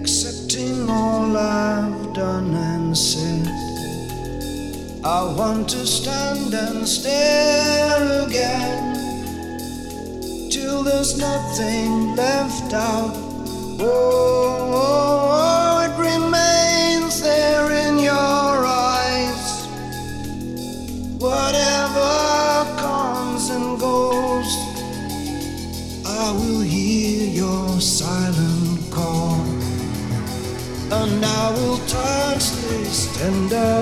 Accepting all I've done and said, I want to stand and stare again till there's nothing left out. Oh, oh. tender uh,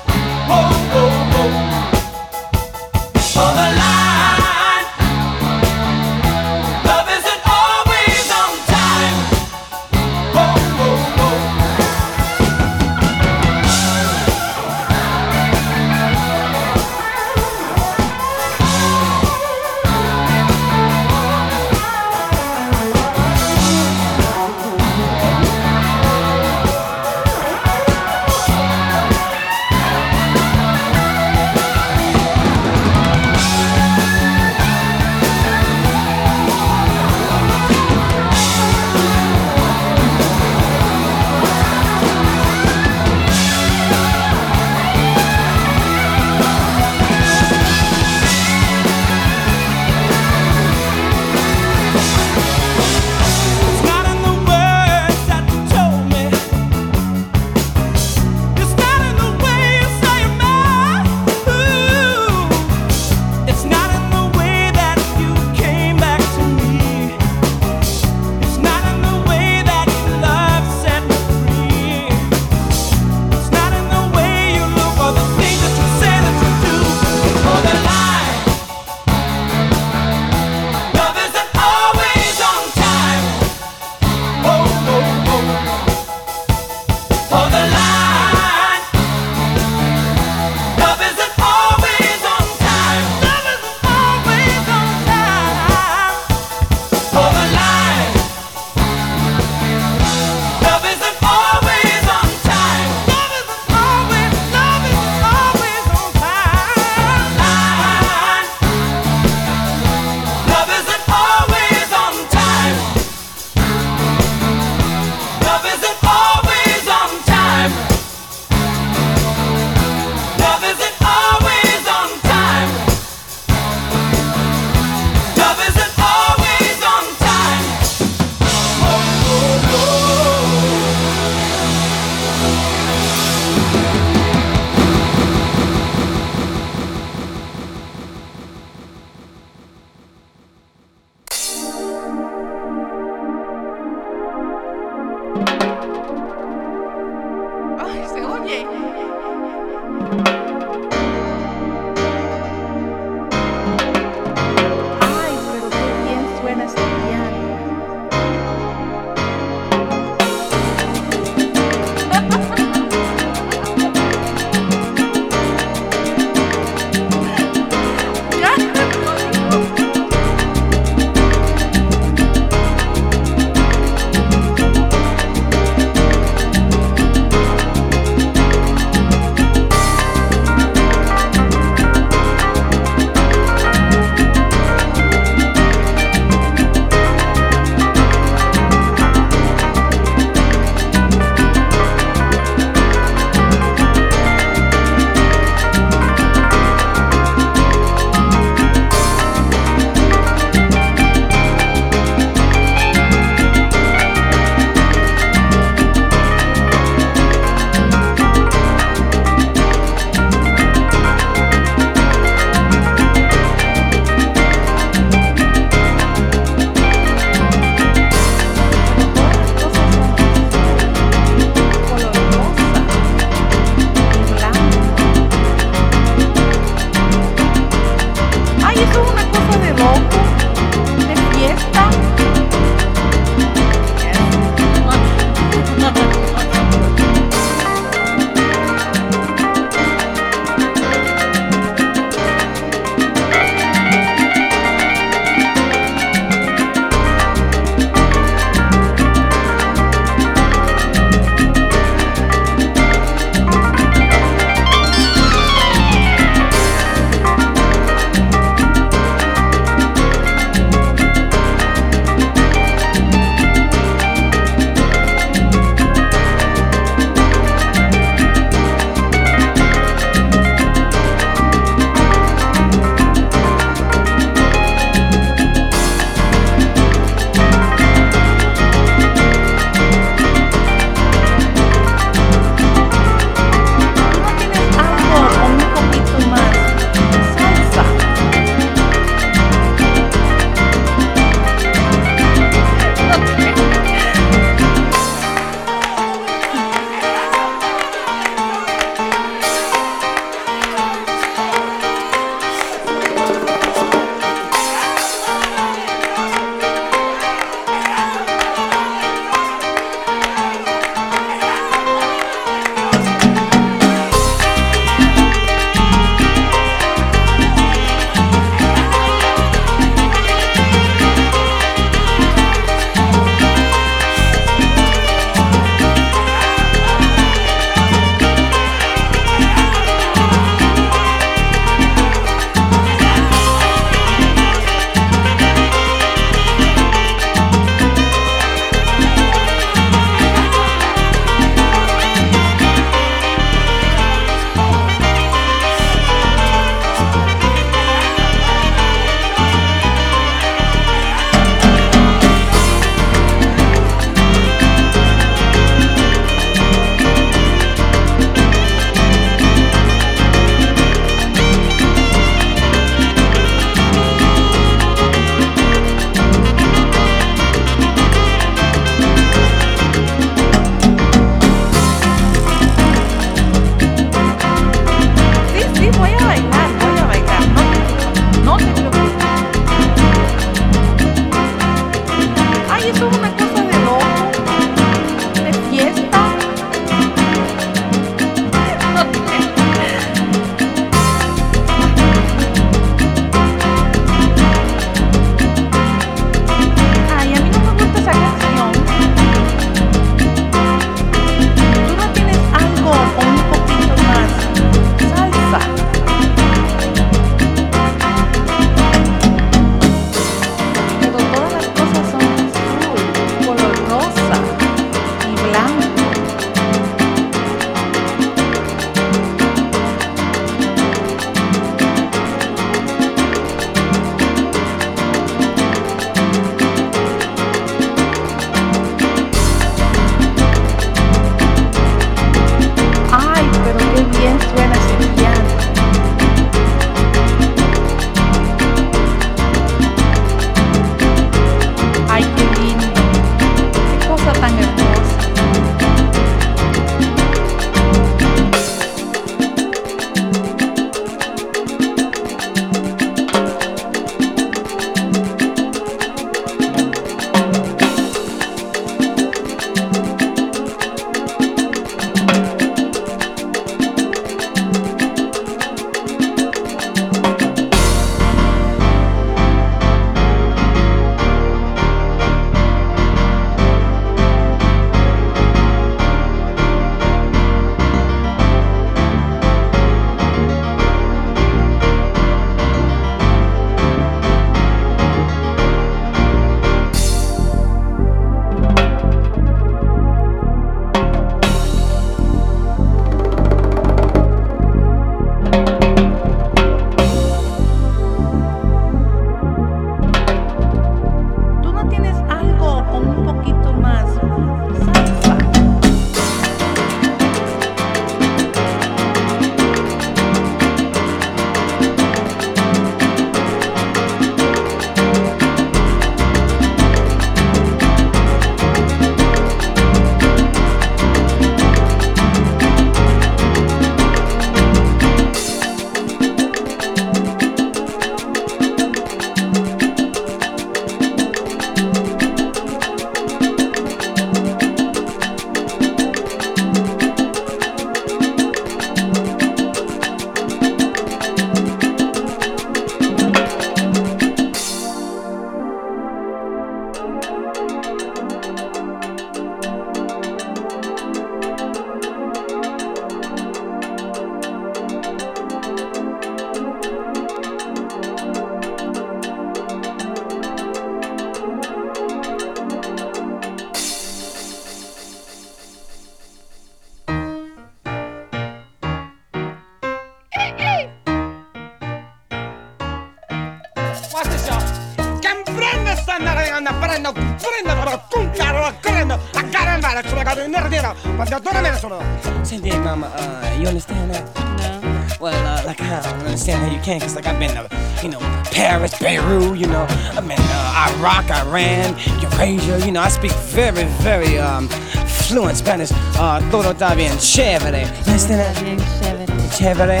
Spanish ah, are todo está bien chévere. Bien chévere. Chévere.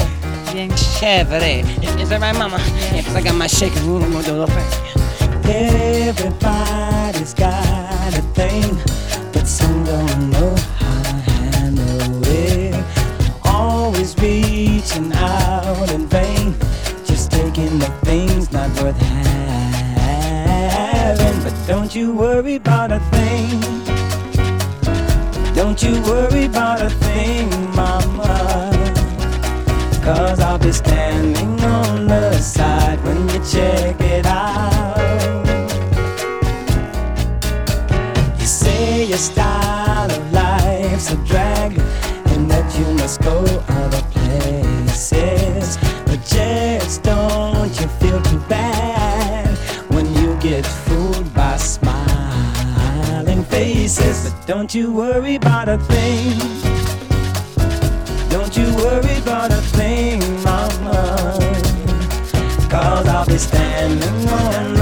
Bien chévere. Is that right, mama? Yes, I got my shaking uh, room. Everybody's got a thing. smiling faces. But don't you worry about a thing. Don't you worry about a thing, mama. Cause I'll be standing on